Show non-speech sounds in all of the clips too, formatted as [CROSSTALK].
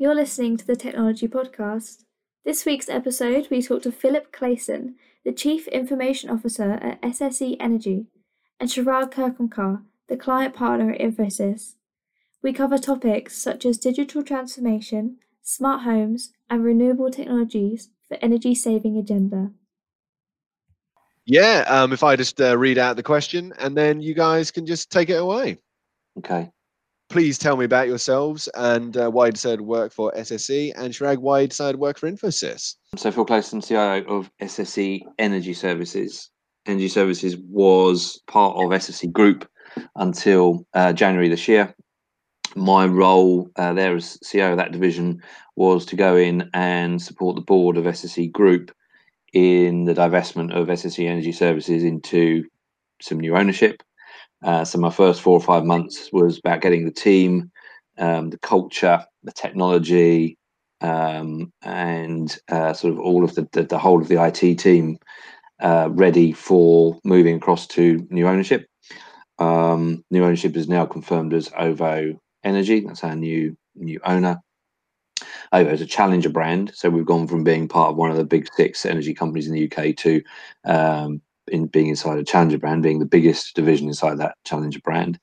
Hello, you're listening to the Technology Podcast. This week's episode, we talk to Philip Clayson, the Chief Information Officer at SSE Energy, and Chirag Khurgamkar, the client partner at Infosys. We cover topics such as digital transformation, smart homes, and renewable technologies for energy saving agenda. Yeah, um, if I just uh, read out the question and then you guys can just take it away. Okay. Please tell me about yourselves and uh, why you decided to work for SSE and Chirag, why you decided to work for Infosys. So Phil Clayson, CIO of SSE Energy Services. Energy Services was part of SSE Group until uh, January this year. My role uh, there as CEO of that division was to go in and support the board of SSE Group in the divestment of SSE Energy Services into some new ownership. Uh, so my first four or five months was about getting the team, um, the culture, the technology, um, and uh, sort of all of the, the, the whole of the IT team uh, ready for moving across to new ownership. Um, new ownership is now confirmed as OVO Energy. That's our new new owner. OVO is a challenger brand, so we've gone from being part of one of the big six energy companies in the UK to um, in being inside a challenger brand, being the biggest division inside that challenger brand.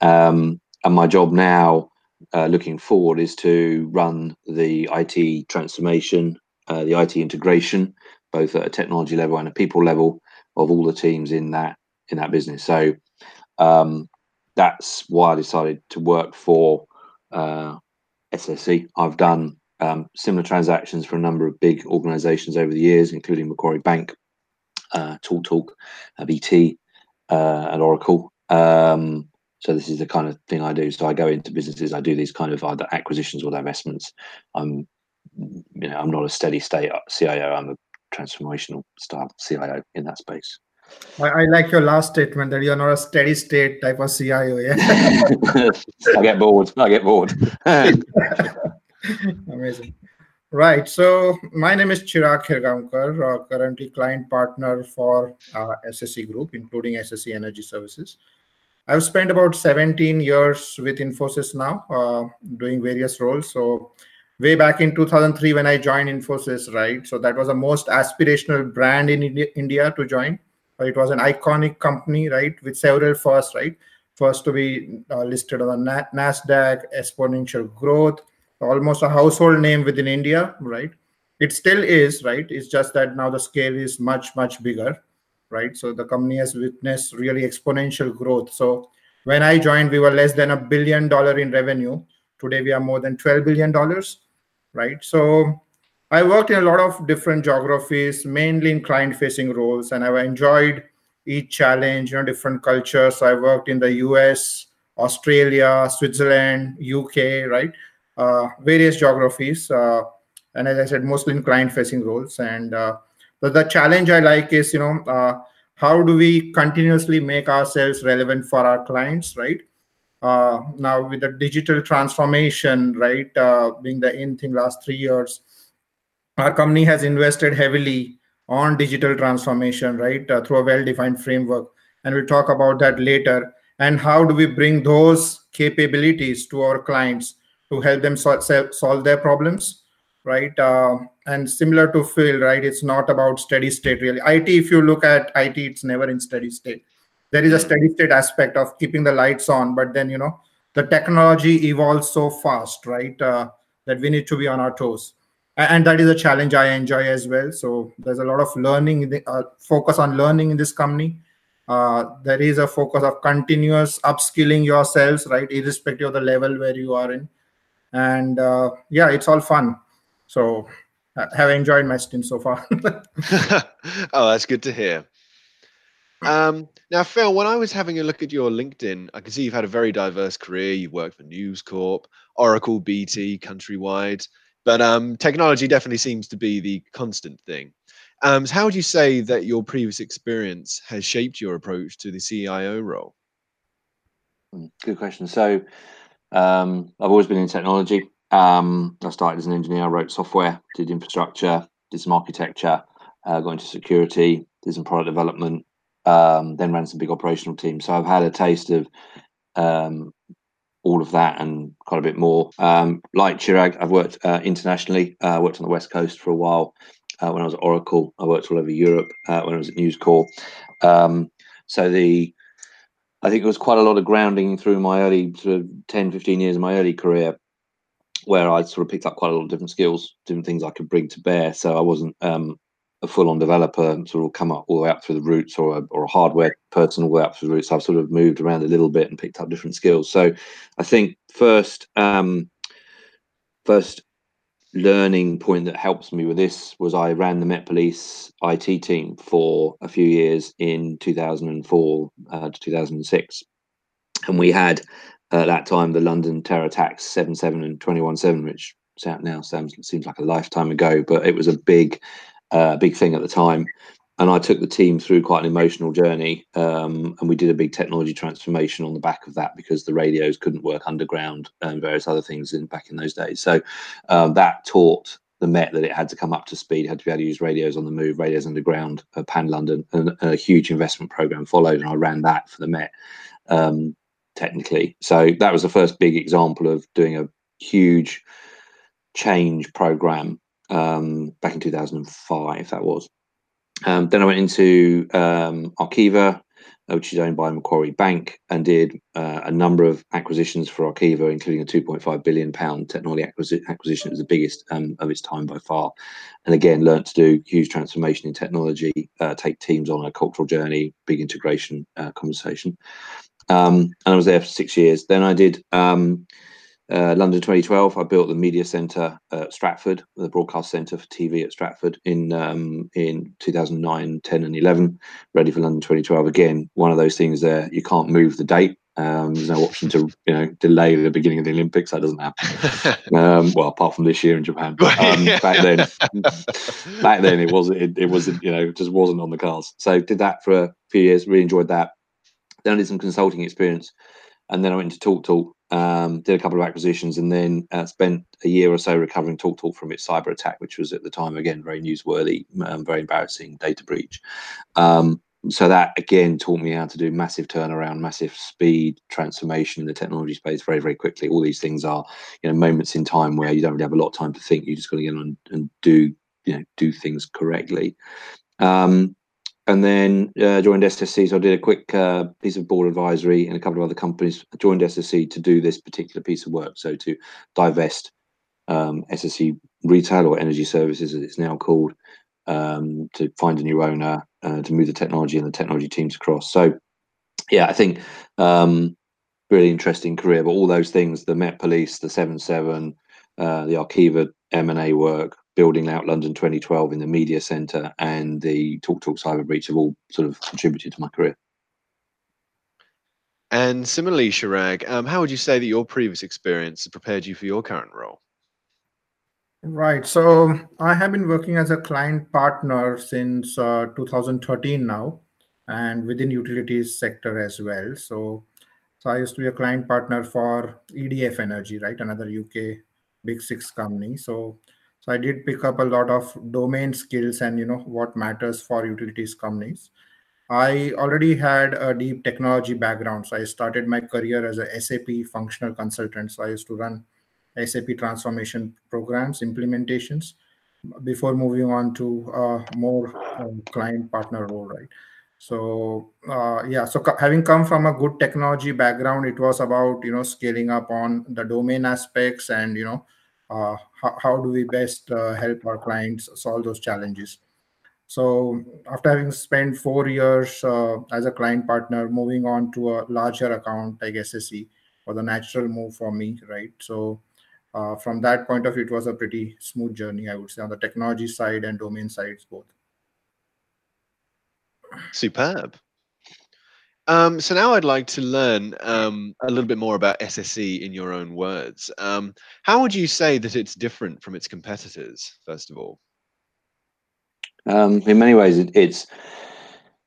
Um, and my job now, uh, looking forward, is to run the IT transformation, uh, the IT integration, both at a technology level and a people level of all the teams in that in that business. So um, that's why I decided to work for uh, SSE. I've done um, similar transactions for a number of big organisations over the years, including Macquarie Bank, uh, TalkTalk, Talk, uh, BT, uh, and Oracle. Um, so this is the kind of thing I do. So I go into businesses, I do these kind of either acquisitions or divestments. I'm, you know, I'm not a steady state CIO. I'm a transformational style CIO in that space. I, I, like your last statement that you're not a steady state type of CIO. Yeah. [LAUGHS] I get bored. I get bored. [LAUGHS] [LAUGHS] Amazing. Right. So my name is Chirag Khurgamkar, uh, currently client partner for uh, SSE Group, including SSE Energy Services. I've spent about 17 years with Infosys now, uh, doing various roles. So way back in 2003 when I joined Infosys, right? So that was the most aspirational brand in India to join. It was an iconic company, right, with several firsts, right? First to be uh, listed on the NASDAQ, exponential growth, almost a household name within India, right? It still is, right? It's just that now the scale is much, much bigger, right? So the company has witnessed really exponential growth. So when I joined, we were less than a billion dollar in revenue. Today we are more than 12 billion dollars, right? So I worked in a lot of different geographies, mainly in client-facing roles, and I've enjoyed each challenge, you know, different cultures. So I worked in the US, Australia, Switzerland, UK, right? Uh, various geographies. Uh, and as I said, mostly in client-facing roles. And uh, the, the challenge I like is, you know, how do we continuously make ourselves relevant for our clients, right? Uh, now with the digital transformation right uh, being the in thing last three years our company has invested heavily on digital transformation right uh, through a well-defined framework and we'll talk about that later and how do we bring those capabilities to our clients to help them sol- solve their problems right? Uh, and similar to phil right it's not about steady state really. It if you look at it it's never in steady state. There is a steady state aspect of keeping the lights on but then you know the technology evolves so fast right uh, that we need to be on our toes. And that is a challenge i enjoy as well. So there's a lot of learning the, uh, focus on learning in this company. Uh, there is a focus of continuous upskilling yourselves right irrespective of the level where you are in and uh, yeah it's all fun. So I have enjoyed my stint so far? [LAUGHS] [LAUGHS] Oh that's good to hear. Um, now phil when i was having a look at your linkedin i can see you've had a very diverse career. You've worked for news corp oracle bt countrywide. But um, technology definitely seems to be the constant thing. Um, so how would you say that your previous experience has shaped your approach to the cio role? Hmm, good question. So um, I've always been in technology. Um, I started as an engineer, I wrote software, did infrastructure, did some architecture, uh, got into security, did some product development, um, then ran some big operational teams. So I've had a taste of um, all of that and quite a bit more. Um, like Chirag, I've worked uh, internationally. I uh, worked on the West Coast for a while. Uh, when I was at Oracle, I worked all over Europe. Uh, when I was at News Corp, um, so the I think it was quite a lot of grounding through my early sort of 10, 15 years of my early career where I sort of picked up quite a lot of different skills, different things I could bring to bear. So I wasn't um, a full-on developer, sort of come up all the way up through the roots, or a, or a hardware person all the way up through the roots. I've sort of moved around a little bit and picked up different skills. So I think first, um, first learning point that helps me with this was I ran the Met Police IT team for a few years in 2004 uh, to 2006, and we had at that time the London terror attacks 7/7 and 21/7, which now sounds seems like a lifetime ago, but it was a big, uh, big thing at the time. And I took the team through quite an emotional journey, um, and we did a big technology transformation on the back of that because the radios couldn't work underground and various other things in back in those days. So um, that taught the Met that it had to come up to speed, had to be able to use radios on the move, radios underground, uh, pan London, and, a huge investment program followed, and I ran that for the Met. Um, technically. So that was the first big example of doing a huge change program um, back in 2005. That was. Um, then I went into um, Arqiva, uh, which is owned by Macquarie Bank, and did uh, a number of acquisitions for Arqiva, including a 2.5 billion pound technology acquisi- acquisition. It was the biggest um, of its time by far, and again learned to do huge transformation in technology, uh, take teams on a cultural journey, big integration uh, conversation. Um, and I was there for six years. Then I did um, uh, London 2012. I built the media centre at Stratford, the broadcast centre for TV at Stratford in um, in 2009, 10, and 11. Ready for London 2012 again. One of those things there you can't move the date. Um, there's no option to you know delay the beginning of the Olympics. That doesn't happen. [LAUGHS] um, well, apart from this year in Japan. But, um, back then, [LAUGHS] back then it was it, it was you know just wasn't on the cards. So did that for a few years. Really enjoyed that. Then I did some consulting experience, and then I went to TalkTalk, Talk, um, did a couple of acquisitions, and then uh, spent a year or so recovering TalkTalk Talk from its cyber attack, which was at the time again very newsworthy, um, very embarrassing data breach. Um, so that again taught me how to do massive turnaround, massive speed transformation in the technology space very, very quickly. All these things are, you know, moments in time where you don't really have a lot of time to think. You just got to get on and do, you know, do things correctly. Um, and then uh, joined SSE. So I did a quick uh, piece of board advisory and a couple of other companies. Joined SSE to do this particular piece of work. So to divest um, SSE Retail or Energy Services, as it's now called, um, to find a new owner, uh, to move the technology and the technology teams across. So, yeah, I think um, really interesting career. But all those things, the Met Police, the Seven Seven, uh, the Arqiva M and A work, building out London 2012 in the media centre and the TalkTalk Talk cyber breach have all sort of contributed to my career. And similarly, Chirag, um, how would you say that your previous experience prepared you for your current role? Right. So I have been working as a client partner since uh, 2013 now, and within utilities sector as well. So, so I used to be a client partner for EDF Energy, right, another UK big six company. So so I did pick up a lot of domain skills and you know what matters for utilities companies. I already had a deep technology background. So I started my career as a SAP functional consultant. So I used to run SAP transformation programs, implementations before moving on to a more um, client partner role, right? So uh, yeah, so having come from a good technology background, it was about you know scaling up on the domain aspects and you know uh, how, how, do we best uh, help our clients solve those challenges? So after having spent four years uh, as a client partner moving on to a larger account like sse was a natural move for me right? So uh, from that point of view it was a pretty smooth journey i would say on the technology side and domain sides both. Superb um, so now I'd like to learn um, a little bit more about SSE in your own words. Um, how would you say that it's different from its competitors, first of all? Um, in many ways, it, it's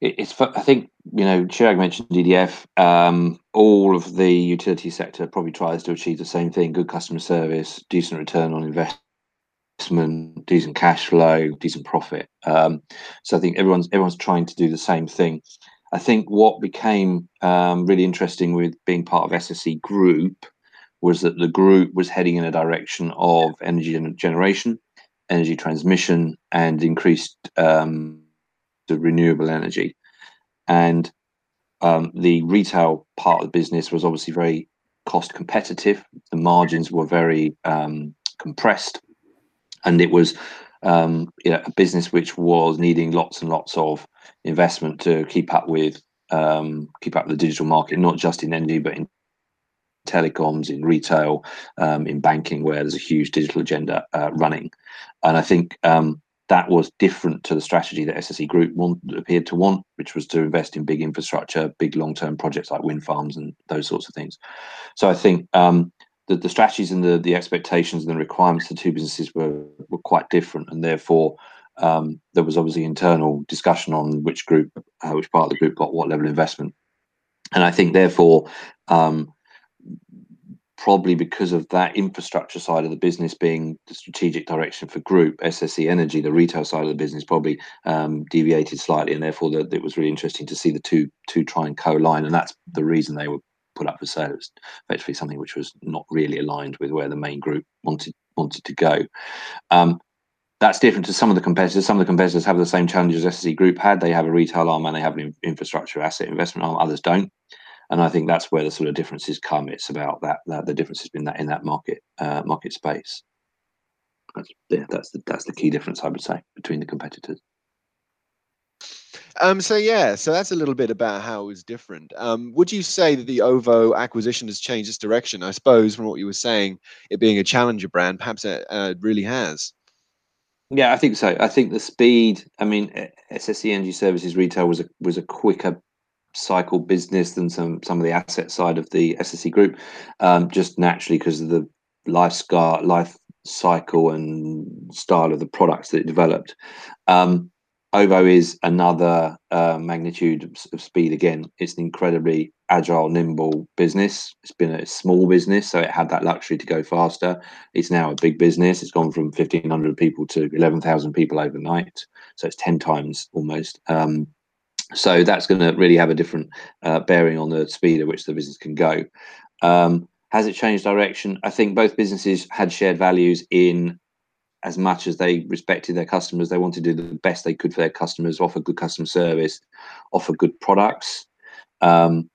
it's. I think you know, Chirag mentioned EDF. Um, all of the utility sector probably tries to achieve the same thing: good customer service, decent return on investment, decent cash flow, decent profit. Um, so I think everyone's everyone's trying to do the same thing. I think what became um, really interesting with being part of SSE Group was that the group was heading in a direction of energy generation, energy transmission, and increased um, the renewable energy. And um, the retail part of the business was obviously very cost competitive. The margins were very um, compressed, and it was um, you know, a business which was needing lots and lots of investment to keep up with um, keep up with the digital market, not just in energy but in telecoms, in retail, um, in banking, where there's a huge digital agenda uh, running. And I think um, that was different to the strategy that SSE Group want, appeared to want, which was to invest in big infrastructure, big long-term projects like wind farms and those sorts of things. So I think um, the, the strategies and the, the expectations and the requirements of the two businesses were, were quite different, and therefore um, there was obviously internal discussion on which group, uh, which part of the group got what level of investment. And I think therefore um, probably because of that infrastructure side of the business being the strategic direction for group SSE Energy, the retail side of the business probably um, deviated slightly, and therefore the, it was really interesting to see the two two try and co-line, and that's the reason they were put up for sale. It was effectively something which was not really aligned with where the main group wanted wanted to go. Um, that's different to some of the competitors. Some of the competitors have the same challenges SSE Group had. They have a retail arm and they have an infrastructure asset investment arm. Others don't and I think that's where the sort of differences come. It's about that, that the differences in that in that market uh, market space. That's, yeah, that's the that's the key difference I would say between the competitors. Um, so yeah, so that's a little bit about how it was different. Um, would you say that the OVO acquisition has changed its direction? I suppose from what you were saying, it being a challenger brand, perhaps it uh, really has. Yeah, I think so. I think the speed. I mean, SSE Energy Services Retail was a was a quicker cycle business than some some of the asset side of the SSE group, um, just naturally because of the life scar life cycle and style of the products that it developed. Um, OVO is another uh, magnitude of speed. Again, it's an incredibly agile, nimble business. It's been a small business, so it had that luxury to go faster. It's now a big business. It's gone from 1,500 people to 11,000 people overnight. So it's 10 times almost. Um, so that's going to really have a different uh, bearing on the speed at which the business can go. Um, has it changed direction? I think both businesses had shared values in as much as they respected their customers. They wanted to do the best they could for their customers, offer good customer service, offer good products. Um,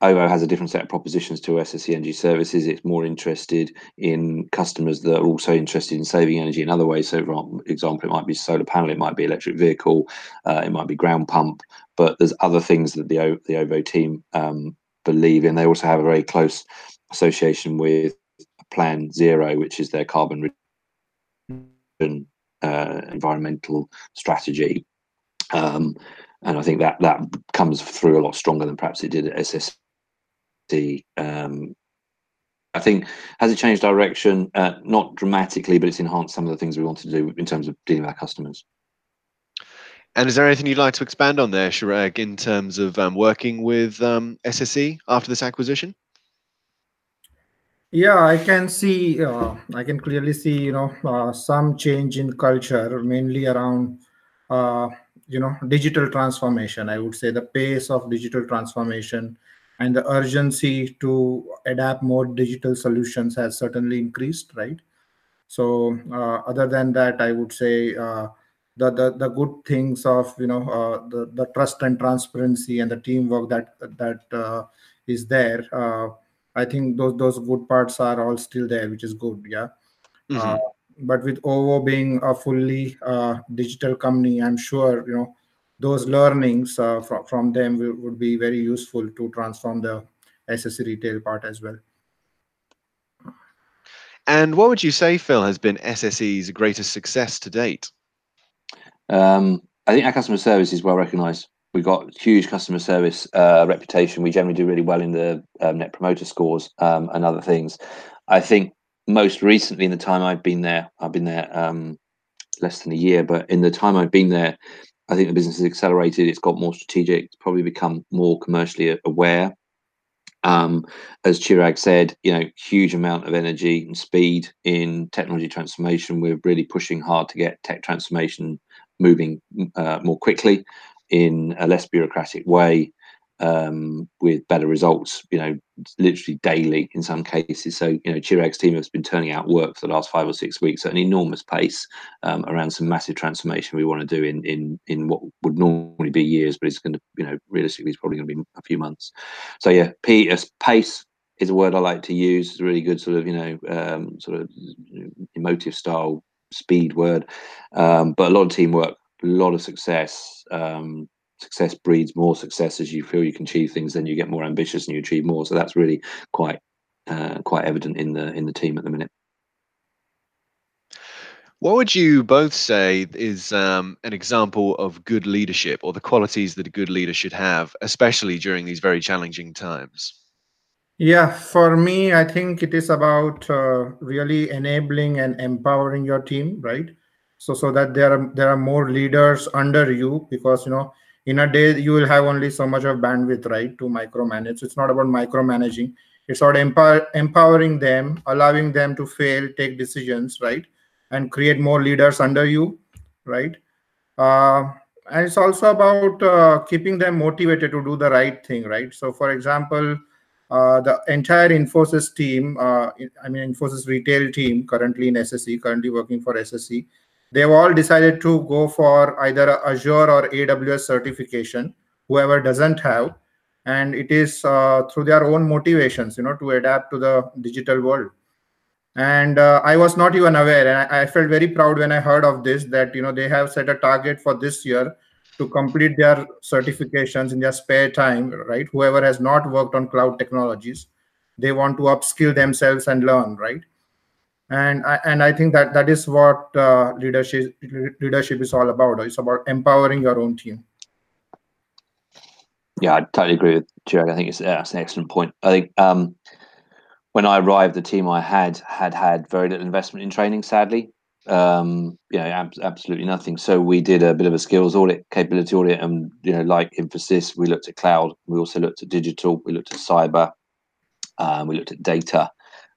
OVO has a different set of propositions to SSE Energy Services. It's more interested in customers that are also interested in saving energy in other ways. So, for example, it might be solar panel, it might be electric vehicle, uh, it might be ground pump, but there's other things that the, o- the OVO team um, believe in. They also have a very close association with Plan Zero, which is their carbon uh, environmental strategy. Um, and I think that that comes through a lot stronger than perhaps it did at SS um, I think has it changed direction? Uh, not dramatically, but it's enhanced some of the things we want to do in terms of dealing with our customers. And is there anything you'd like to expand on there, Chirag, in terms of um, working with um, SSE after this acquisition? Yeah, I can see, uh, I can clearly see, you know, uh, some change in culture, mainly around, uh, you know, digital transformation. I would say the pace of digital transformation and the urgency to adapt more digital solutions has certainly increased right so uh, other than that i would say uh, the, the the good things of you know uh, the the trust and transparency and the teamwork that that is there i think those those good parts are all still there which is good yeah mm-hmm. Uh, but with ovo being a fully digital company i'm sure you know those learnings uh, from, from them will, would be very useful to transform the SSE retail part as well. And what would you say, Phil, has been SSE's greatest success to date? Um, I think our customer service is well recognised. We've got huge customer service uh, reputation. We generally do really well in the um, net promoter scores um, and other things. I think most recently, in the time I've been there, I've been there um, less than a year, but in the time I've been there, I think the business has accelerated. It's got more strategic. It's probably become more commercially aware. Um, as Chirag said, you know, huge amount of energy and speed in technology transformation. We're really pushing hard to get tech transformation moving uh, more quickly in a less bureaucratic way. um, with better results, you know, literally daily in some cases. So, you know, Chirag's team has been turning out work for the last five or six weeks at an enormous pace um, around some massive transformation we want to do in in in what would normally be years, but it's going to, you know, realistically, it's probably going to be a few months. So, yeah, P pace is a word I like to use. It's a really good sort of, you know, um, sort of emotive style speed word, um, but a lot of teamwork, a lot of success. Um, success breeds more success as you feel you can achieve things then you get more ambitious and you achieve more. So that's really quite uh, quite evident in the in the team at the minute. What would you both say is um, an example of good leadership or the qualities that a good leader should have especially during these very challenging times? Yeah for me i think it is about uh, really enabling and empowering your team right so so that there are there are more leaders under you because you know in a day you will have only so much of bandwidth right to micromanage. It's not about micromanaging. It's about empower, empowering them allowing them to fail take decisions right and create more leaders under you right? Uh, and it's also about uh, keeping them motivated to do the right thing right? So for example uh, the entire infosys team uh, i mean infosys retail team currently in sse currently working for sse they've all decided to go for either Azure or AWS certification, whoever doesn't have. And it is uh, through their own motivations, you know, to adapt to the digital world. And uh, I was not even aware, and I, I felt very proud when I heard of this that you know they have set a target for this year to complete their certifications in their spare time. Right, whoever has not worked on cloud technologies, they want to upskill themselves and learn. Right, and I, and I think that that is what uh, leadership leadership is all about. It's about empowering your own team. Yeah, I totally agree with Chirag. I think it's that's an excellent point. I think um, when I arrived, the team I had had had very little investment in training. Sadly, um, you know, ab- absolutely nothing. So we did a bit of a skills audit, capability audit, and you know, like Infosys, we looked at cloud. We also looked at digital. We looked at cyber. Um, we looked at data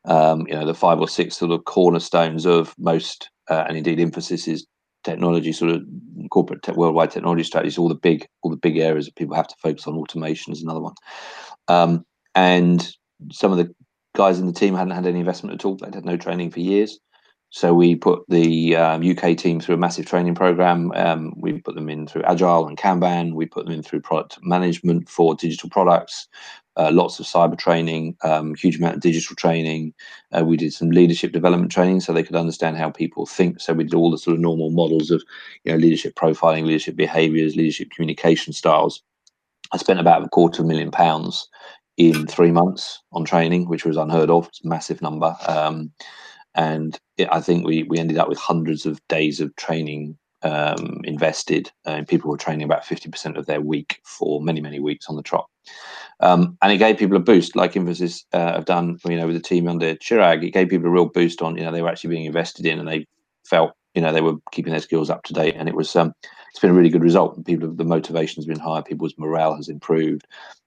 um, you know, the five or six sort of cornerstones of most, uh, and indeed Infosys is technology, sort of corporate te- worldwide technology strategies, all the big, all the big areas that people have to focus on. Automation is another one, um, and some of the guys in the team hadn't had any investment at all. They'd had no training for years. So we put the um, UK team through a massive training program. Um, we put them in through Agile and Kanban. We put them in through product management for digital products uh, lots of cyber training, um, huge amount of digital training. Uh, we did some leadership development training so they could understand how people think. So we did all the sort of normal models of, you know, leadership profiling, leadership behaviours, leadership communication styles. I spent about a quarter of a million pounds in three months on training, which was unheard of. It's a massive number. Um, and it, I think we we ended up with hundreds of days of training um, invested, and people were training about 50% of their week for many, many weeks on the trot. Um, and it gave people a boost, like Infosys uh, have done, you know, with the team under Chirag. It gave people a real boost on, you know, they were actually being invested in, and they felt, you know, they were keeping their skills up to date. And it was, um, it's been a really good result. People, the motivation has been higher, people's morale has improved,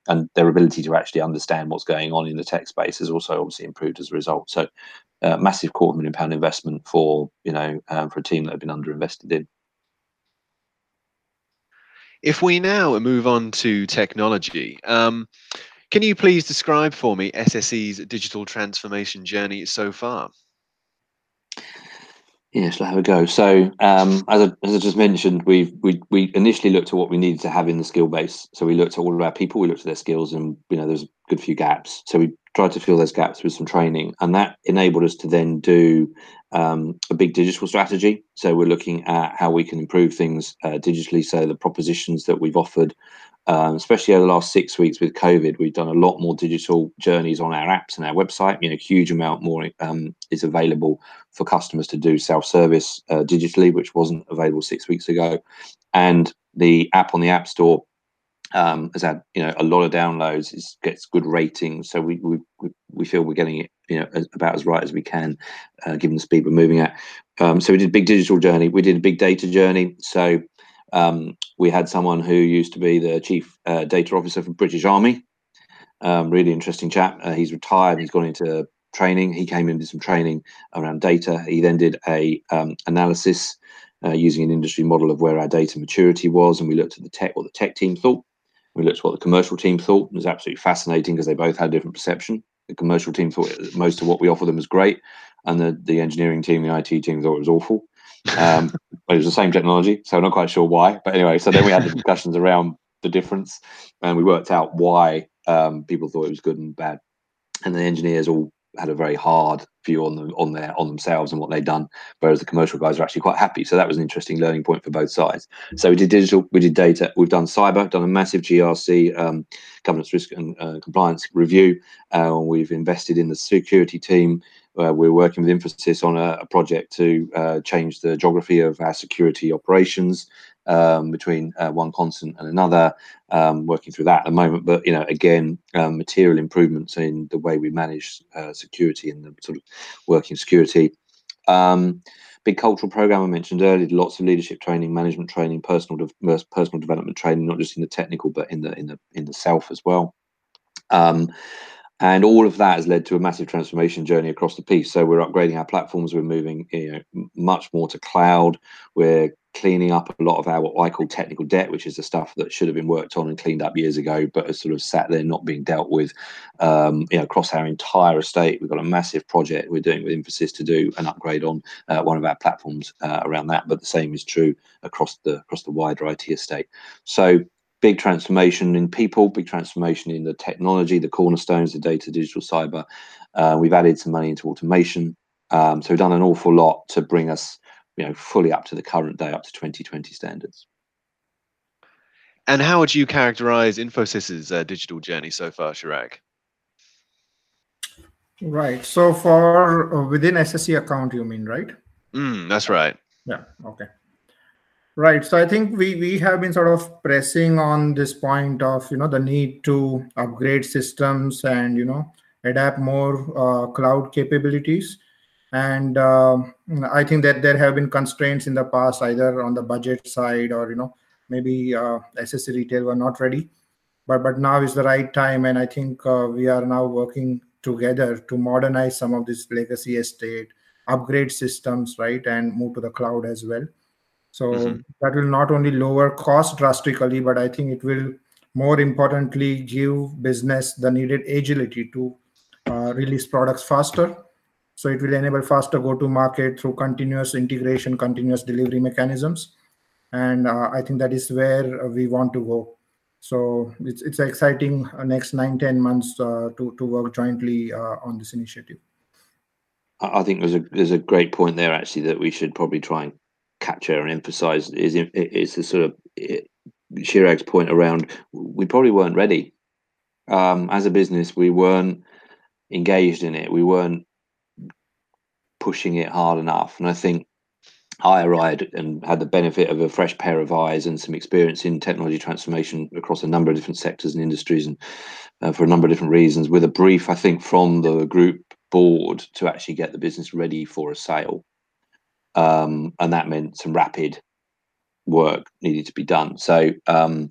and their ability to actually understand what's going on in the tech space has also obviously improved as a result. So, uh, massive quarter million pound investment for, you know, um, for a team that had been underinvested in. If we now move on to technology, um, can you please describe for me SSE's digital transformation journey so far? Yes, let's have a go. So, um, as, I, as I just mentioned, we we we initially looked at what we needed to have in the skill base. So we looked at all of our people, we looked at their skills, and you know, there's a good few gaps. So we tried to fill those gaps with some training, and that enabled us to then do um, a big digital strategy. So we're looking at how we can improve things uh, digitally. So the propositions that we've offered, um, especially over the last six weeks with COVID, we've done a lot more digital journeys on our apps and our website. You know, huge amount more um, is available for customers to do self-service uh, digitally, which wasn't available six weeks ago. And the app on the App Store um, has had you know a lot of downloads. It gets good ratings, so we we we feel we're getting it you know as, about as right as we can, uh, given the speed we're moving at. Um, so we did a big digital journey. We did a big data journey. So um, we had someone who used to be the chief uh, data officer for British Army. Um, really interesting chap. Uh, he's retired. He's gone into training. He came in did some training around data. He then did a um, analysis uh, using an industry model of where our data maturity was, and we looked at the tech, what the tech team thought We looked at what the commercial team thought. It was absolutely fascinating because they both had a different perception. The commercial team thought most of what we offered them was great, and the, the engineering team, the IT team thought it was awful. Um, but it was the same technology, so I'm not quite sure why. But anyway, so then we had the discussions around the difference, and we worked out why um, people thought it was good and bad. And the engineers all had a very hard view on them on their on themselves and what they'd done, whereas the commercial guys are actually quite happy. So that was an interesting learning point for both sides. So we did digital, we did data, we've done cyber, done a massive GRC um, governance risk and uh, compliance review. Uh, we've invested in the security team. Uh, we're working with Infosys on a, a project to uh, change the geography of our security operations um, between uh, one continent and another, um, working through that at the moment. But you know, again, um, material improvements in the way we manage uh, security and the sort of working security. Um, big cultural program I mentioned earlier. Lots of leadership training, management training, personal de- personal development training, not just in the technical but in the in the in the self as well. Um, and all of that has led to a massive transformation journey across the piece. So we're upgrading our platforms. We're moving you know, much more to cloud. We're cleaning up a lot of our what I call technical debt, which is the stuff that should have been worked on and cleaned up years ago, but has sort of sat there not being dealt with. Um, you know, across our entire estate, we've got a massive project we're doing with Infosys to do an upgrade on uh, one of our platforms uh, around that. But the same is true across the across the wider IT estate. So big transformation in people, big transformation in the technology, the cornerstones, the data, digital, cyber. Uh, we've added some money into automation. Um, so we've done an awful lot to bring us you know fully up to the current day up to 2020 standards and how would you characterize infosys's uh, digital journey so far Chirag? right so for uh, within sse account you mean right mm, that's right yeah okay right. So i think we we have been sort of pressing on this point of you know the need to upgrade systems and you know adapt more uh, cloud capabilities. And um, i think that there have been constraints in the past either on the budget side or you know maybe uh, sse retail were not ready. But but now is the right time and i think uh, we are now working together to modernize some of this legacy estate upgrade systems right and move to the cloud as well so mm-hmm. that will not only lower cost drastically but i think it will more importantly give business the needed agility to uh, release products faster so it will enable faster go-to-market through continuous integration, continuous delivery mechanisms. And uh, I think that is where we want to go. So it's it's exciting uh, next nine ten months uh, to to work jointly uh, on this initiative. I think there's a there's a great point there actually that we should probably try and capture and emphasize is is the sort of it, point around we probably weren't ready um, as a business. We weren't engaged in it. We weren't pushing it hard enough. And I think I arrived and had the benefit of a fresh pair of eyes and some experience in technology transformation across a number of different sectors and industries, and uh, for a number of different reasons. With a brief, I think, from the group board to actually get the business ready for a sale, um, and that meant some rapid work needed to be done. So um,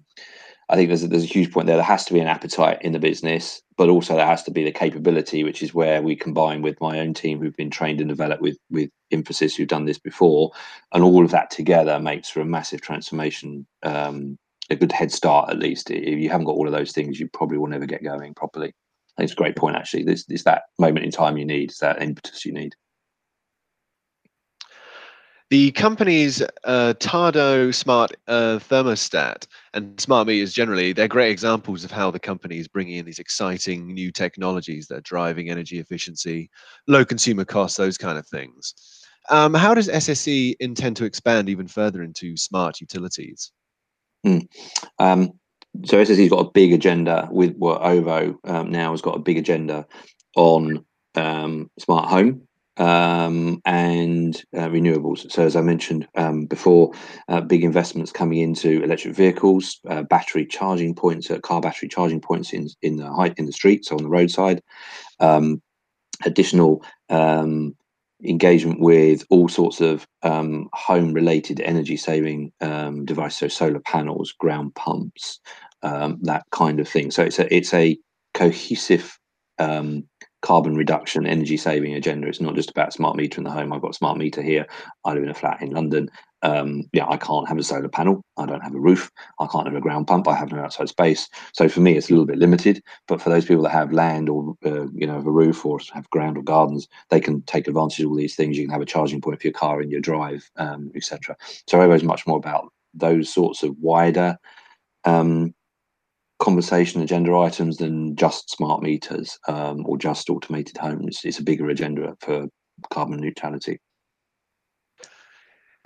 I think there's a, there's a huge point there. There has to be an appetite in the business, but also there has to be the capability, which is where we combine with my own team who've been trained and developed with with Infosys who've done this before, and all of that together makes for a massive transformation. Um, a good head start, at least. If you haven't got all of those things, you probably will never get going properly. I think it's a great point, actually. This is that moment in time you need, it's that impetus you need. The company's uh, Tado smart uh, thermostat and smart meters generally, they're great examples of how the company is bringing in these exciting new technologies that are driving energy efficiency, low consumer costs, those kind of things. Um, how does SSE intend to expand even further into smart utilities? Mm. Um, so SSE's got a big agenda with what OVO um, now has got a big agenda on um, smart home um, and uh, renewables. So, as I mentioned um, before, uh, big investments coming into electric vehicles, uh, battery charging points, uh, car battery charging points in in the height in the streets so on the roadside. Um, additional um, engagement with all sorts of um, home-related energy-saving um, devices, so solar panels, ground pumps, that kind of thing. So it's a it's a cohesive um, carbon reduction, energy saving agenda. It's not just about smart meter in the home. I've got a smart meter here. I live in a flat in London. um, yeah, I can't have a solar panel. I don't have a roof. I can't have a ground pump. I have no outside space. So for me, it's a little bit limited. But for those people that have land or uh, you know have a roof or have ground or gardens, they can take advantage of all these things. You can have a charging point for your car in your drive, um, etc. So OVO is much more about those sorts of wider um, conversation agenda items than just smart meters um, or just automated homes. It's a bigger agenda for carbon neutrality.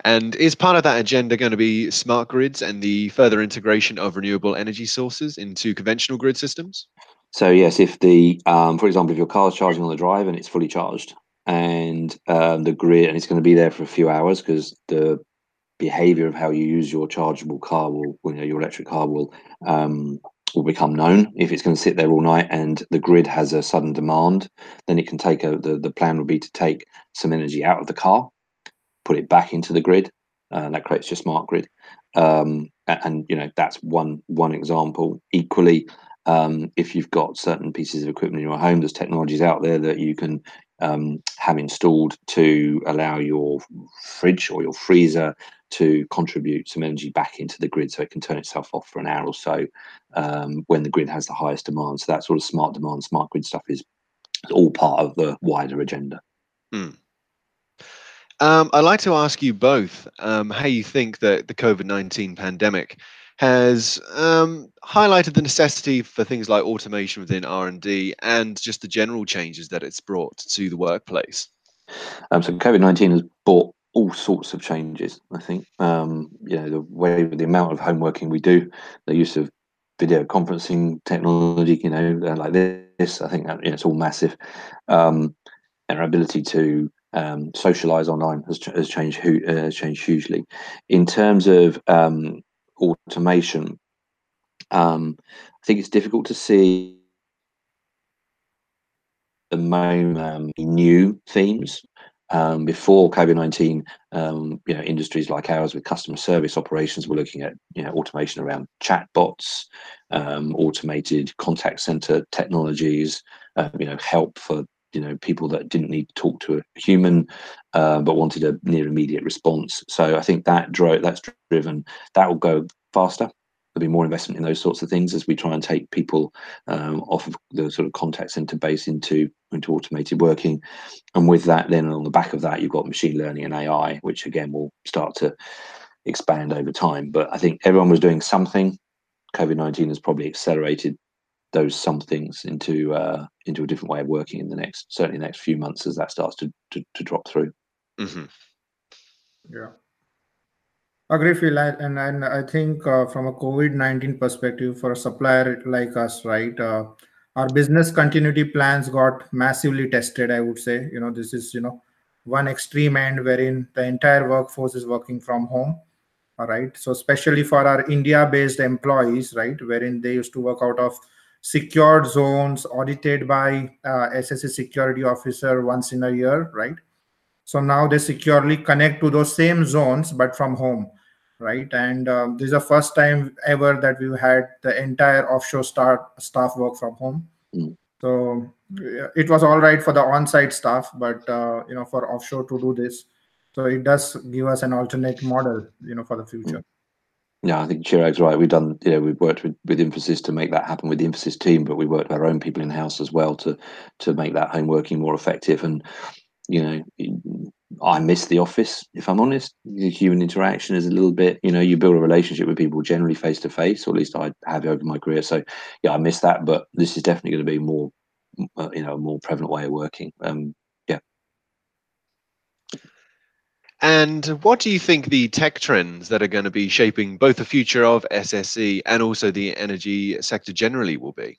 And is part of that agenda going to be smart grids and the further integration of renewable energy sources into conventional grid systems? So yes, if the, um, for example, if your car is charging on the drive and it's fully charged, and um, the grid, and it's going to be there for a few hours because the behavior of how you use your chargeable car will, you know, your electric car will um, will become known. If it's going to sit there all night and the grid has a sudden demand, then it can take a the, the plan would be to take some energy out of the car put it back into the grid. Uh, that creates your smart grid. Um, and, you know that's one one example. Equally, um, if you've got certain pieces of equipment in your home, there's technologies out there that you can um, have installed to allow your fridge or your freezer to contribute some energy back into the grid so it can turn itself off for an hour or so um, when the grid has the highest demand. So that sort of smart demand, smart grid stuff is all part of the wider agenda. Hmm. Um, I'd like to ask you both um, how you think that the COVID 19 pandemic has um, highlighted the necessity for things like automation within R&D and just the general changes that it's brought to the workplace. Um, so COVID-19 has brought all sorts of changes, I think. Um, you know, the way, the amount of homeworking we do, the use of video conferencing technology, you know, uh, like this, I think that, you know, it's all massive. Um, and our ability to um, socialize online has, has changed uh, changed hugely. In terms of um, automation, um, I think it's difficult to see the moment um, new themes. Um, before COVID nineteen, um, you know, industries like ours with customer service operations were looking at you know automation around chatbots, automated contact center technologies, uh, you know, help for you know people that didn't need to talk to a human uh, but wanted a near immediate response. So i think that drove that's driven that will go faster there'll be more investment in those sorts of things as we try and take people um, off of the sort of contact center base into into automated working and with that then on the back of that you've got machine learning and ai which again will start to expand over time but i think everyone was doing something covid-19 has probably accelerated those some things into uh, into a different way of working in the next certainly the next few months as that starts to to, to drop through. Mm-hmm. Yeah. Agree, Phil. And, and I think uh, from a COVID 19 perspective, for a supplier like us, right, uh, our business continuity plans got massively tested. I would say, you know, this is, you know, one extreme end wherein the entire workforce is working from home. All right. So, especially for our India based employees, right, wherein they used to work out of secured zones audited by uh, SSE security officer once in a year, right? So now they securely connect to those same zones, but from home, right? And um, this is the first time ever that we've had the entire offshore star, staff work from home. Mm. So it was all right for the on-site staff, but uh, you know, for offshore to do this, so it does give us an alternate model, you know, for the future. Mm. Yeah, I think Chirag's right. We've done, you know, we've worked with, with Infosys to make that happen with the Infosys team, but we worked with our own people in house as well to to make that home working more effective. And you know, I miss the office if I'm honest. The human interaction is a little bit, you know, you build a relationship with people generally face to face, or at least I have over my career. So yeah, I miss that, but this is definitely going to be more, uh, you know, a more prevalent way of working. Um, And what do you think the tech trends that are going to be shaping both the future of SSE and also the energy sector generally will be?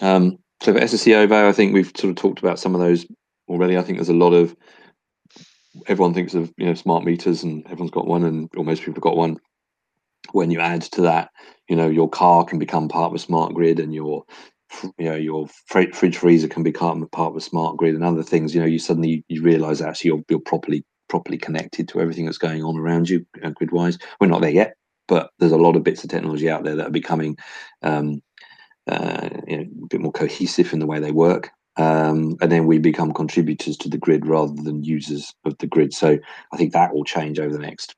Um, so for SSE OVO, I think we've sort of talked about some of those already. I think there's a lot of everyone thinks of you know smart meters and everyone's got one and or most people have got one. When you add to that, you know your car can become part of a smart grid and your you know your fridge freezer can become part of a smart grid and other things you know you suddenly you realize actually you're, you're properly properly connected to everything that's going on around you uh, grid wise we're not there yet but there's a lot of bits of technology out there that are becoming um, uh, you know, a bit more cohesive in the way they work um, and then we become contributors to the grid rather than users of the grid. So I think that will change over the next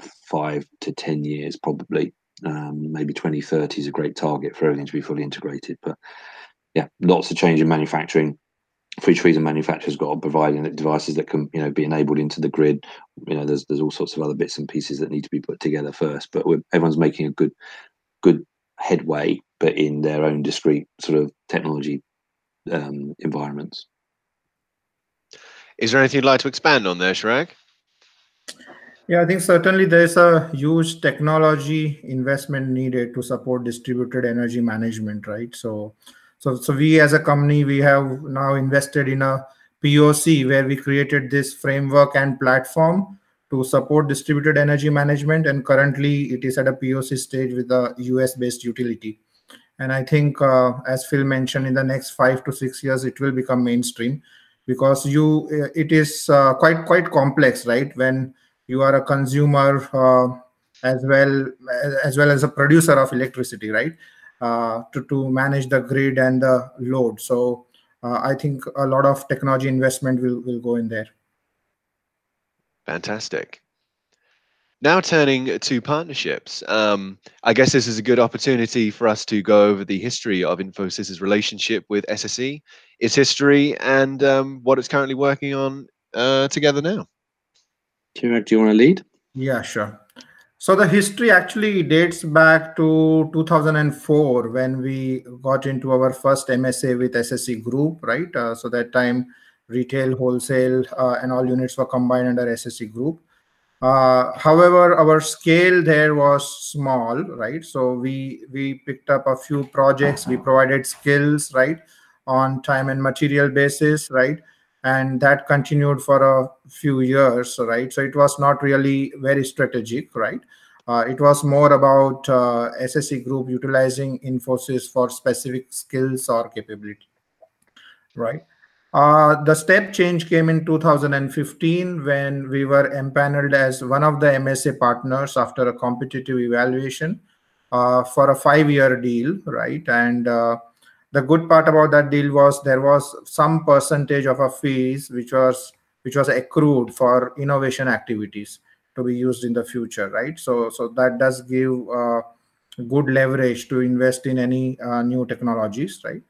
five to ten years, probably. Um, maybe 2030 is a great target for everything to be fully integrated. But yeah, lots of change in manufacturing. For each reason, manufacturers got to provide devices that can, you know, be enabled into the grid. You know, there's there's all sorts of other bits and pieces that need to be put together first. But everyone's making a good good headway, but in their own discrete sort of technology um, environments. Is there anything you'd like to expand on there, Chirag? Yeah, I think certainly there's a huge technology investment needed to support distributed energy management, right? So, so, so we as a company, we have now invested in a POC where we created this framework and platform to support distributed energy management. And currently it is at a POC stage with a US based utility. And I think, uh, as Phil mentioned, in the next five to six years, it will become mainstream because you uh, it is uh, quite quite complex, right? When you are a consumer uh, as well as well as a producer of electricity, right? Uh, to to manage the grid and the load. So uh, I think a lot of technology investment will will go in there. Fantastic. Now turning to partnerships, um, I guess this is a good opportunity for us to go over the history of Infosys's relationship with SSE, its history, and um, what it's currently working on uh, together now. Chirag, do you want to lead? Yeah, sure. So the history actually dates back to 2004 when we got into our first MSA with SSE Group, right? Uh, so that time, retail, wholesale, uh, and all units were combined under SSE Group. Uh, however, our scale there was small, right? So we we picked up a few projects. We provided skills, right, on time and material basis, right, and that continued for a few years, right. So it was not really very strategic, right. Uh, it was more about uh, SSE Group utilizing Infosys for specific skills or capability, right. Uh, the step change came in 2015 when we were empaneled as one of the MSA partners after a competitive evaluation uh, for a five-year deal, right? And uh, the good part about that deal was there was some percentage of a fees which was which was accrued for innovation activities to be used in the future, right? So so that does give uh, good leverage to invest in any uh, new technologies, right?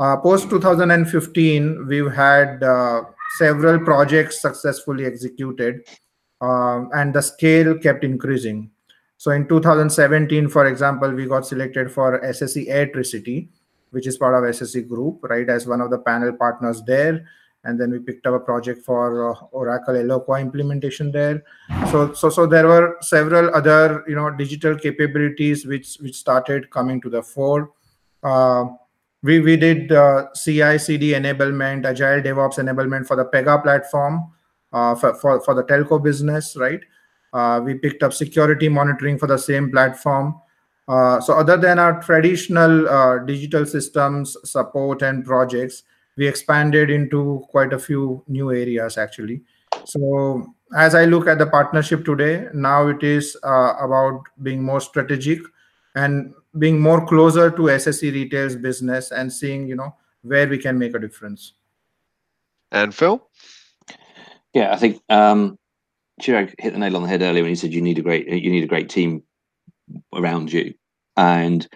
Uh, post 2015, we've had uh, several projects successfully executed, um, and the scale kept increasing. So in 2017, for example, we got selected for SSE Airtricity, which is part of SSE Group, right, as one of the panel partners there. And then we picked up a project for uh, Oracle Eloqua implementation there. So, so, so there were several other, you know, digital capabilities which which started coming to the fore. Uh, we we did uh, CI CD enablement, agile DevOps enablement for the Pega platform uh, for, for for the telco business, right? Uh, we picked up security monitoring for the same platform. Uh, so other than our traditional uh, digital systems support and projects, we expanded into quite a few new areas actually. So as I look at the partnership today, now it is uh, about being more strategic and being more closer to SSE retail's business and seeing, you know, where we can make a difference. And Phil? Yeah, I think um, Chirag hit the nail on the head earlier when he said you need a great you need a great team around you, and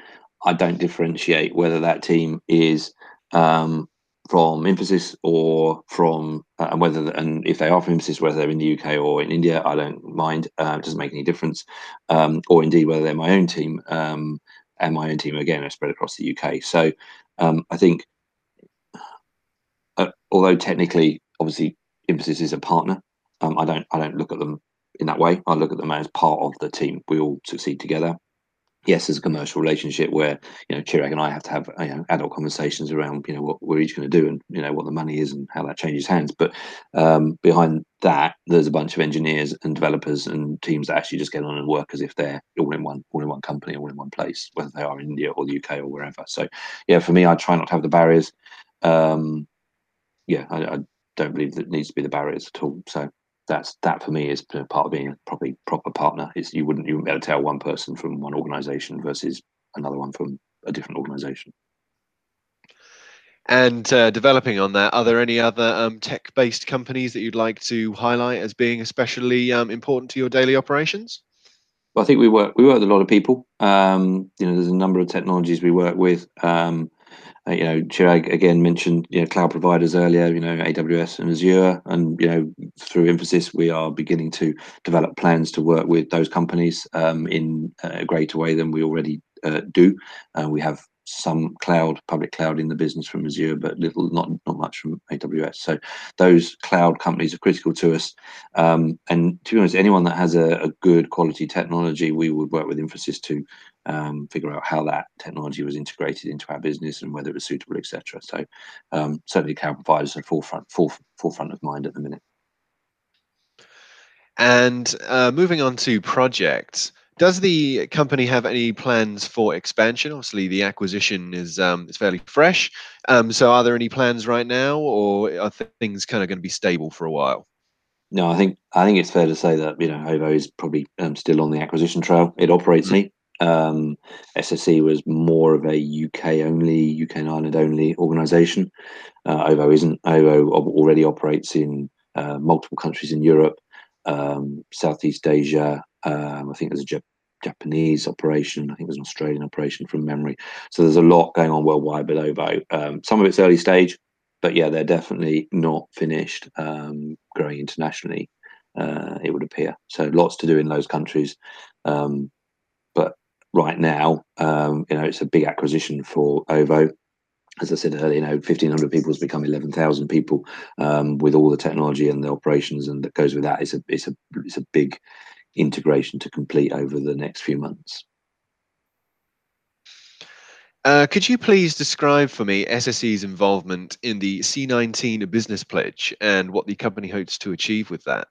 I don't differentiate whether that team is um, from Infosys or from uh, and whether and if they are from Infosys, whether they're in the UK or in India, I don't mind. Uh, it doesn't make any difference. Um, or indeed whether they're my own team um, and my own team again are spread across the UK. So um, I think, uh, although technically, obviously, Infosys is a partner, um, I don't I don't look at them in that way. I look at them as part of the team. We all succeed together yes, there's a commercial relationship where you know Chirag and I have to have you know adult conversations around you know what we're each going to do and you know what the money is and how that changes hands. But um, behind that, there's a bunch of engineers and developers and teams that actually just get on and work as if they're all in one all in one company, all in one place, whether they are in India or the UK or wherever. So yeah, for me, I try not to have the barriers. Um, yeah, I, I don't believe that needs to be the barriers at all. So that's that for me is part of being a probably proper partner. Is you wouldn't you wouldn't be able to tell one person from one organization versus another one from a different organization. And uh, developing on that, are there any other um, tech-based companies that you'd like to highlight as being especially um, important to your daily operations? Well, I think we work we work with a lot of people. Um, you know, there's a number of technologies we work with. Um, uh, you know, Chirag again mentioned you know cloud providers earlier. You know, AWS and Azure, and you know through Infosys we are beginning to develop plans to work with those companies um, in a greater way than we already uh, do. Uh, we have some cloud, public cloud in the business from Azure, but little, not not much from AWS. So those cloud companies are critical to us. Um, and to be honest, anyone that has a, a, good quality technology, we would work with Infosys to um, figure out how that technology was integrated into our business and whether it was suitable, etc. So um, certainly, cloud providers are forefront, forefront of mind at the minute. And uh, moving on to projects. Does the company have any plans for expansion? Obviously, the acquisition is um, is fairly fresh. Um, so, are there any plans right now, or are things kind of going to be stable for a while? No, I think I think it's fair to say that you know Ovo is probably um, still on the acquisition trail. It operates mm-hmm. Um, SSE was more of a UK only, UK and Ireland only organisation. Uh, Ovo isn't. Ovo already operates in uh, multiple countries in Europe, um, Southeast Asia, um, I think there's a Jap- Japanese operation. I think there's an Australian operation from memory. So there's a lot going on worldwide with OVO. Um, some of it's early stage, but yeah, they're definitely not finished um, growing internationally. Uh, it would appear so. Lots to do in those countries, um, right now, um, you know, it's a big acquisition for OVO as I said earlier, you know, 1,500 people has become 11,000 people um, with all the technology and the operations and that goes with that. It's a it's a it's a big integration to complete over the next few months. Uh, could you please describe for me SSE's involvement in the C19 business pledge and what the company hopes to achieve with that?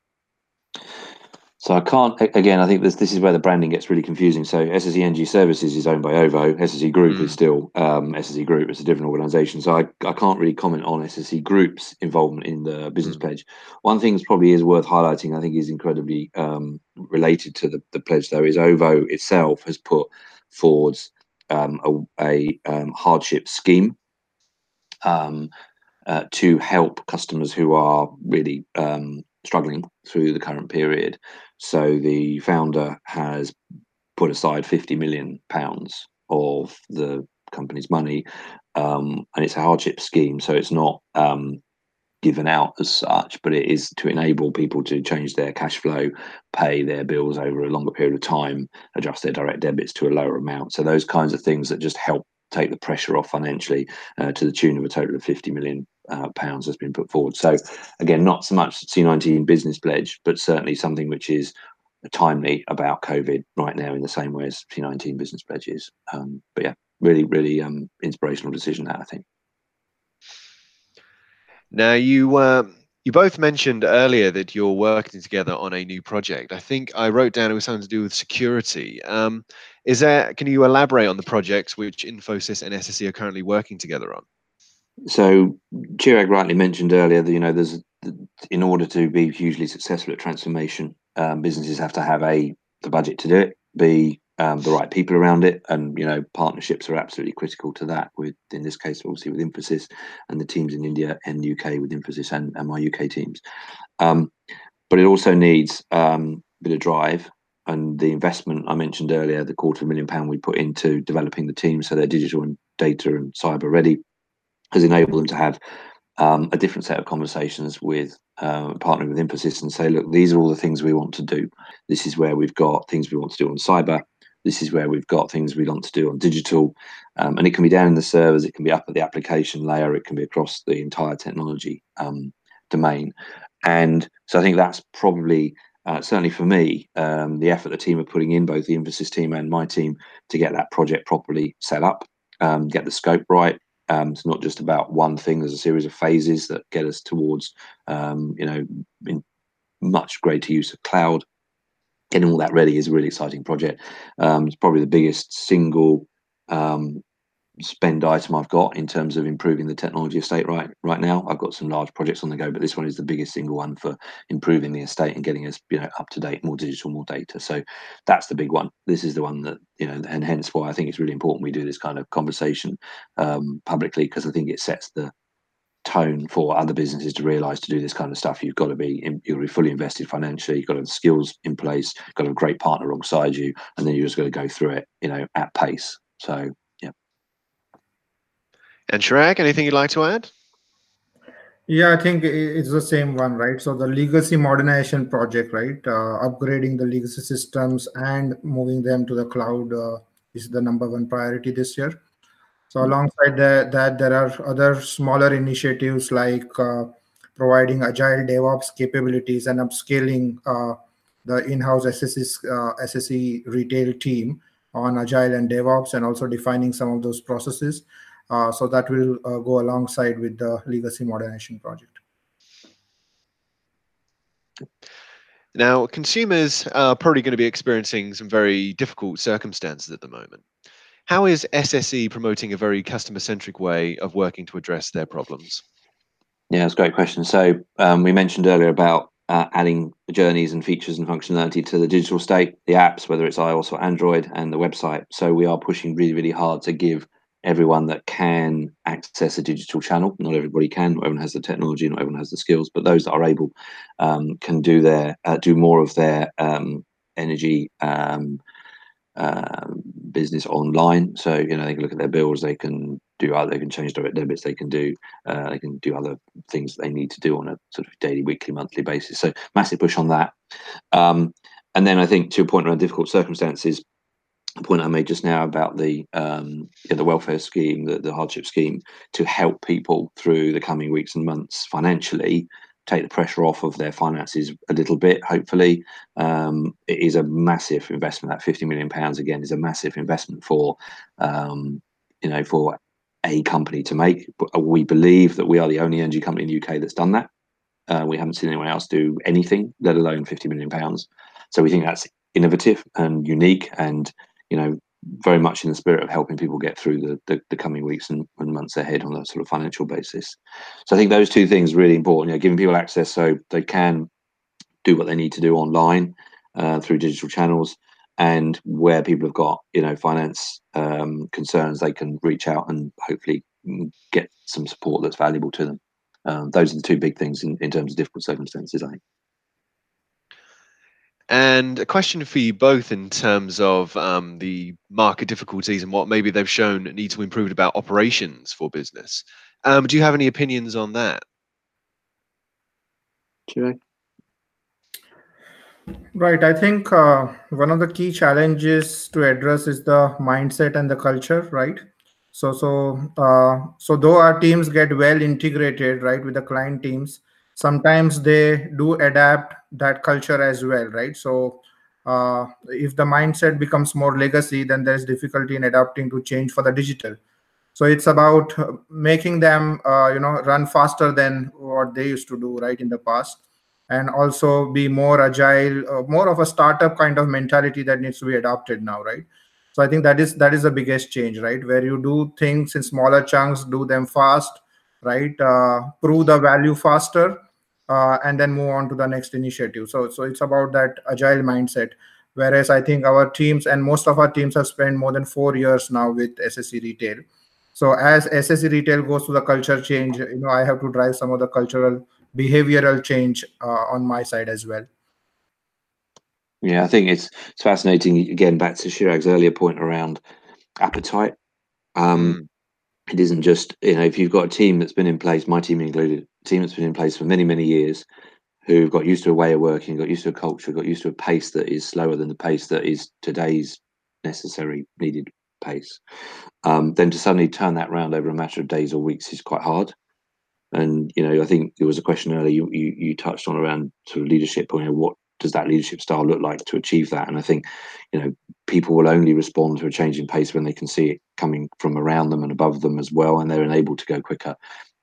So I can't. Again, I think this this is where the branding gets really confusing. So SSE Energy Services is owned by OVO. SSE Group mm. is still um, SSE Group. It's a different organisation. So I, I can't really comment on SSE Group's involvement in the business mm. pledge. One thing that probably is worth highlighting, I think, is incredibly um, related to the, the pledge. Though, is OVO itself has put forward um, a, a um, hardship scheme um, uh, to help customers who are really um, struggling through the current period. So the founder has put aside 50 million pounds of the company's money, um, and it's a hardship scheme. So it's not um, given out as such, but it is to enable people to change their cash flow, pay their bills over a longer period of time, adjust their direct debits to a lower amount. So those kinds of things that just help take the pressure off financially uh, to the tune of a total of 50 million uh, pounds has been put forward. So again, not so much C19 business pledge, but certainly something which is timely about COVID right now in the same way as C19 business pledge is. Um, but yeah, really, really um, inspirational decision that I think. Now you uh, you both mentioned earlier that you're working together on a new project. I think I wrote down it was something to do with security. Um, is there? Can you elaborate on the projects which Infosys and SSE are currently working together on? So Chirag rightly mentioned earlier that you know there's in order to be hugely successful at transformation, um, businesses have to have a the budget to do it, b um, the right people around it, and you know partnerships are absolutely critical to that. With in this case, obviously with Infosys and the teams in India and UK with Infosys and, and my UK teams, um, but it also needs um, a bit of drive and the investment I mentioned earlier, the quarter of a million pound we put into developing the team so they're digital and data and cyber ready has enabled them to have um, a different set of conversations with uh, partnering with Infosys and say, look, these are all the things we want to do. This is where we've got things we want to do on cyber. This is where we've got things we want to do on digital. Um, and it can be down in the servers, it can be up at the application layer, it can be across the entire technology um, domain. And so I think that's probably, uh, certainly for me, um, the effort the team are putting in, both the Infosys team and my team, to get that project properly set up, um, get the scope right, um, it's not just about one thing. There's a series of phases that get us towards, um, you know, much greater use of cloud. Getting all that ready is a really exciting project. Um, it's probably the biggest single um, spend item I've got in terms of improving the technology estate right right now. I've got some large projects on the go, but this one is the biggest single one for improving the estate and getting us you know up to date, more digital, more data. So that's the big one. This is the one that you know, and hence why I think it's really important we do this kind of conversation um, publicly because I think it sets the tone for other businesses to realize to do this kind of stuff you've got to be you've got to be fully invested financially you've got to have skills in place got a great partner alongside you and then you're just got to go through it you know at pace so and Chirag, anything you'd like to add yeah, I think it's the same one, right? So the legacy modernization project, right? Uh, upgrading the legacy systems and moving them to the cloud uh, is the number one priority this year. So alongside that, that there are other smaller initiatives like uh, providing agile DevOps capabilities and upscaling uh, the in-house SSE, uh, SSE retail team on agile and DevOps, and also defining some of those processes. Uh, so that will uh, go alongside with the legacy modernization project. Now, consumers are probably going to be experiencing some very difficult circumstances at the moment. How is SSE promoting a very customer centric way of working to address their problems? Yeah, it's a great question. So um, we mentioned earlier about uh, adding journeys and features and functionality to the digital state, the apps, whether it's iOS or Android, and the website. So we are pushing really, really hard to give everyone that can access a digital channel. Not everybody can. Not everyone has the technology. Not everyone has the skills. But those that are able um, can do their uh, do more of their um, energy um, um, business online. So you know they can look at their bills, they can do other, they can change direct debits, they can do uh, they can do other things that they need to do on a sort of daily, weekly, monthly basis. So massive push on that. Um, and then I think to a point around difficult circumstances, point I made just now about the um, yeah, the welfare scheme, the, the hardship scheme, to help people through the coming weeks and months financially take the pressure off of their finances a little bit. Hopefully, um, it is a massive investment. That fifty million pounds again is a massive investment for um, you know for a company to make. We believe that we are the only energy company in the UK that's done that. Uh, we haven't seen anyone else do anything, let alone fifty million pounds. So we think that's innovative and unique, and you know very much in the spirit of helping people get through the, the, the, coming weeks and, and months ahead on a sort of financial basis. So I think those two things really important. You know, giving people access so they can do what they need to do online uh, through digital channels, and where people have got you know finance um, concerns, they can reach out and hopefully get some support that's valuable to them. Um, those are the two big things in, in terms of difficult circumstances. I think. And a question for you both in terms of um, the market difficulties and what maybe they've shown need to improve about operations for business. Um, do you have any opinions on that? Chirag? Right. I think uh, one of the key challenges to address is the mindset and the culture, right? So, so, uh, so though our teams get well integrated, right, with the client teams, sometimes they do adapt that culture as well right? So uh, if the mindset becomes more legacy then there's difficulty in adapting to change for the digital. So it's about making them uh, you know run faster than what they used to do right in the past. And also be more agile uh, more of a startup kind of mentality that needs to be adopted now right? So i think that is that is the biggest change right? Where you do things in smaller chunks do them fast right? Uh, prove the value faster, uh, and then move on to the next initiative. So, so it's about that agile mindset. Whereas I think our teams and most of our teams have spent more than four years now with SSE Retail. So as SSE Retail goes to the culture change, you know, I have to drive some of the cultural behavioral change uh, on my side as well. Yeah, I think it's it's fascinating. Again, back to Chirag's earlier point around appetite. Um, mm it isn't just you know if you've got a team that's been in place my team included team that's been in place for many many years who've got used to a way of working got used to a culture got used to a pace that is slower than the pace that is today's necessary needed pace um, then to suddenly turn that around over a matter of days or weeks is quite hard and you know i think there was a question earlier you you, you touched on around sort of leadership you know what does that leadership style look like to achieve that? And I think, you know, people will only respond to a change in pace when they can see it coming from around them and above them as well, and they're enabled to go quicker.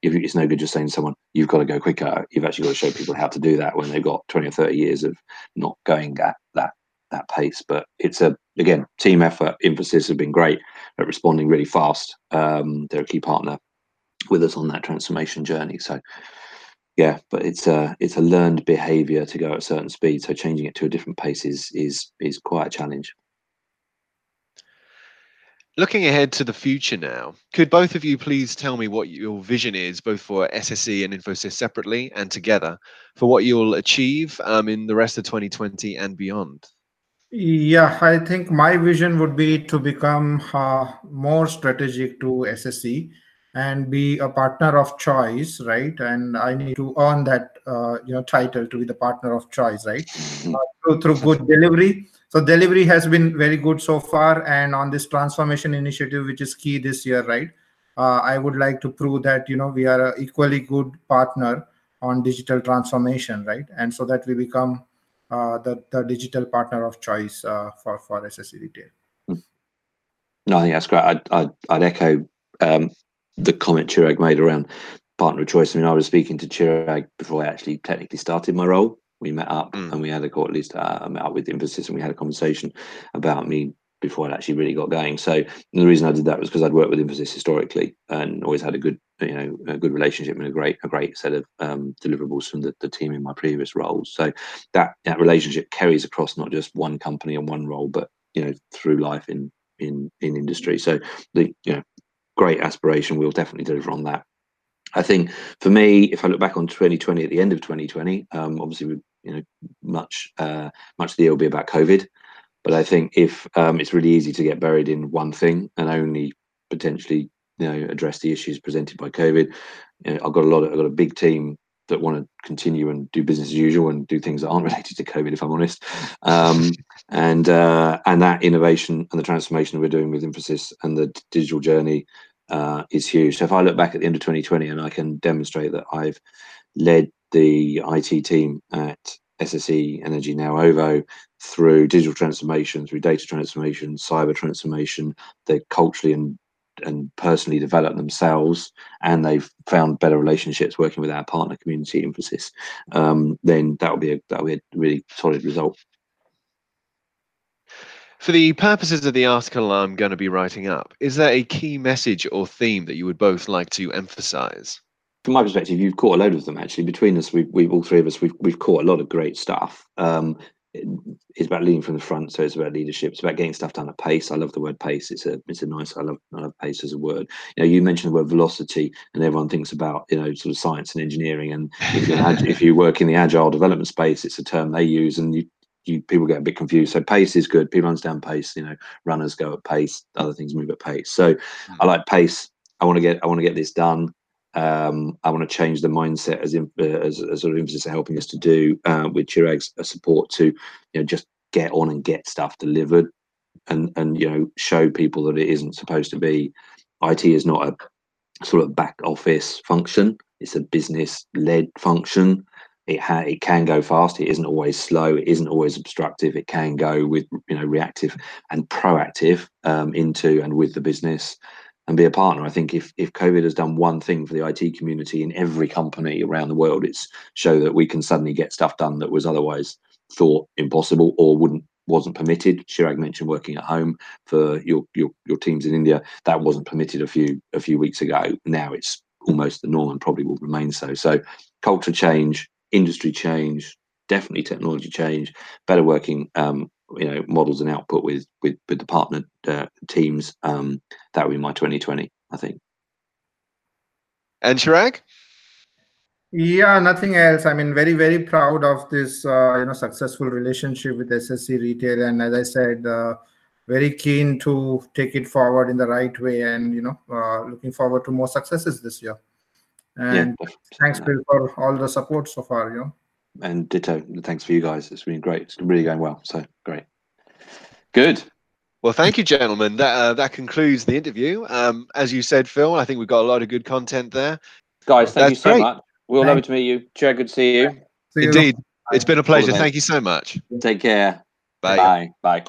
If it's no good just saying to someone, you've got to go quicker, you've actually got to show people how to do that when they've got 20 or 30 years of not going at that that pace. But it's a again, team effort, Infosys have been great at responding really fast. Um, they're a key partner with us on that transformation journey. So yeah, but it's a it's a learned behavior to go at a certain speed. So changing it to a different pace is is is quite a challenge. Looking ahead to the future now, could both of you please tell me what your vision is, both for SSE and Infosys separately and together, for what you'll achieve um, in the rest of 2020 and beyond? Yeah, I think my vision would be to become uh, more strategic to SSE and be a partner of choice, right? And I need to earn that, uh, you know, title to be the partner of choice, right? [LAUGHS] Uh, through, through good delivery so delivery has been very good so far and on this transformation initiative which is key this year right? Uh, i would like to prove that you know we are an equally good partner on digital transformation right? And so that we become uh, the, the digital partner of choice uh, for for sse retail. No i think that's great. I'd, I'd, I'd echo um, the comment chirag made around partner of choice. I mean i was speaking to chirag before i actually technically started my role we met up mm. and we had a call at least uh, met up with Infosys and we had a conversation about me before I actually really got going. So the reason I did that was because I'd worked with Infosys historically and always had a good, you know, a good relationship and a great, a great set of um, deliverables from the, the team in my previous roles. So that that relationship carries across not just one company and one role, but you know, through life in in in industry. So the you know, great aspiration. We'll definitely deliver on that. I think for me, if I look back on 2020 at the end of 2020, um, obviously we you know much uh, much of the year will be about COVID. But I think if um, it's really easy to get buried in one thing and only potentially you know address the issues presented by COVID, you know, I've got a lot. Of, I've got a big team that want to continue and do business as usual and do things that aren't [LAUGHS] related to COVID, if I'm honest. Um, and uh, and that innovation and the transformation we're doing with Infosys and the digital journey uh, is huge. So if I look back at the end of 2020 and I can demonstrate that I've led the IT team at SSE Energy now OVO through digital transformation, through data transformation, cyber transformation. They culturally and and personally developed themselves, and they've found better relationships working with our partner community Infosys, Um, then that will be a that will be a really solid result. For the purposes of the article I'm going to be writing up, is there a key message or theme that you would both like to emphasize? From my perspective, you've caught a load of them actually. Between us, we've, we've all three of us, we've we've caught a lot of great stuff. Um, it, it's about leading from the front, so it's about leadership. It's about getting stuff done at pace. I love the word pace. It's a it's a nice. I love I love pace as a word. You know, you mentioned the word velocity, and everyone thinks about you know sort of science and engineering. And if you if you work in the agile development space, it's a term they use, and you you people get a bit confused. So pace is good. People understand pace. You know, runners go at pace. Other things move at pace. So mm. I like pace. I want to get I want to get this done um, I want to change the mindset as in, uh, as, as sort of Infosys are helping us to do uh, with Chirag's support to you know just get on and get stuff delivered and and you know show people that it isn't supposed to be. IT is not a sort of back office function. It's a business led function. It ha- it can go fast. It isn't always slow. It isn't always obstructive. It can go with you know reactive and proactive um, into and with the business and be a partner. I think if if COVID has done one thing for the IT community in every company around the world, it's show that we can suddenly get stuff done that was otherwise thought impossible or wouldn't wasn't permitted. Chirag mentioned working at home for your your your teams in India. That wasn't permitted a few a few weeks ago. Now it's almost the norm and probably will remain so. So culture change, industry change, definitely technology change, better working um, you know models and output with with with the partner uh, teams um that would be my 2020 i think. And Chirag? yeah nothing else. I mean very very proud of this uh, you know successful relationship with sse retail. And as i said uh, very keen to take it forward in the right way and you know uh, looking forward to more successes this year. And yeah, thanks Phil, for all the support so far you know and ditto. Thanks for you guys. It's been great. It's really going well. So great. Good. Well, thank you, gentlemen. That uh, that concludes the interview. Um, as you said, Phil, I think we've got a lot of good content there. Guys, thank That's you so great. much. We'll love to meet you. Chair, good to see you. See Indeed. You. It's been a pleasure. Thank you so much. Take care. Bye. Bye. Bye.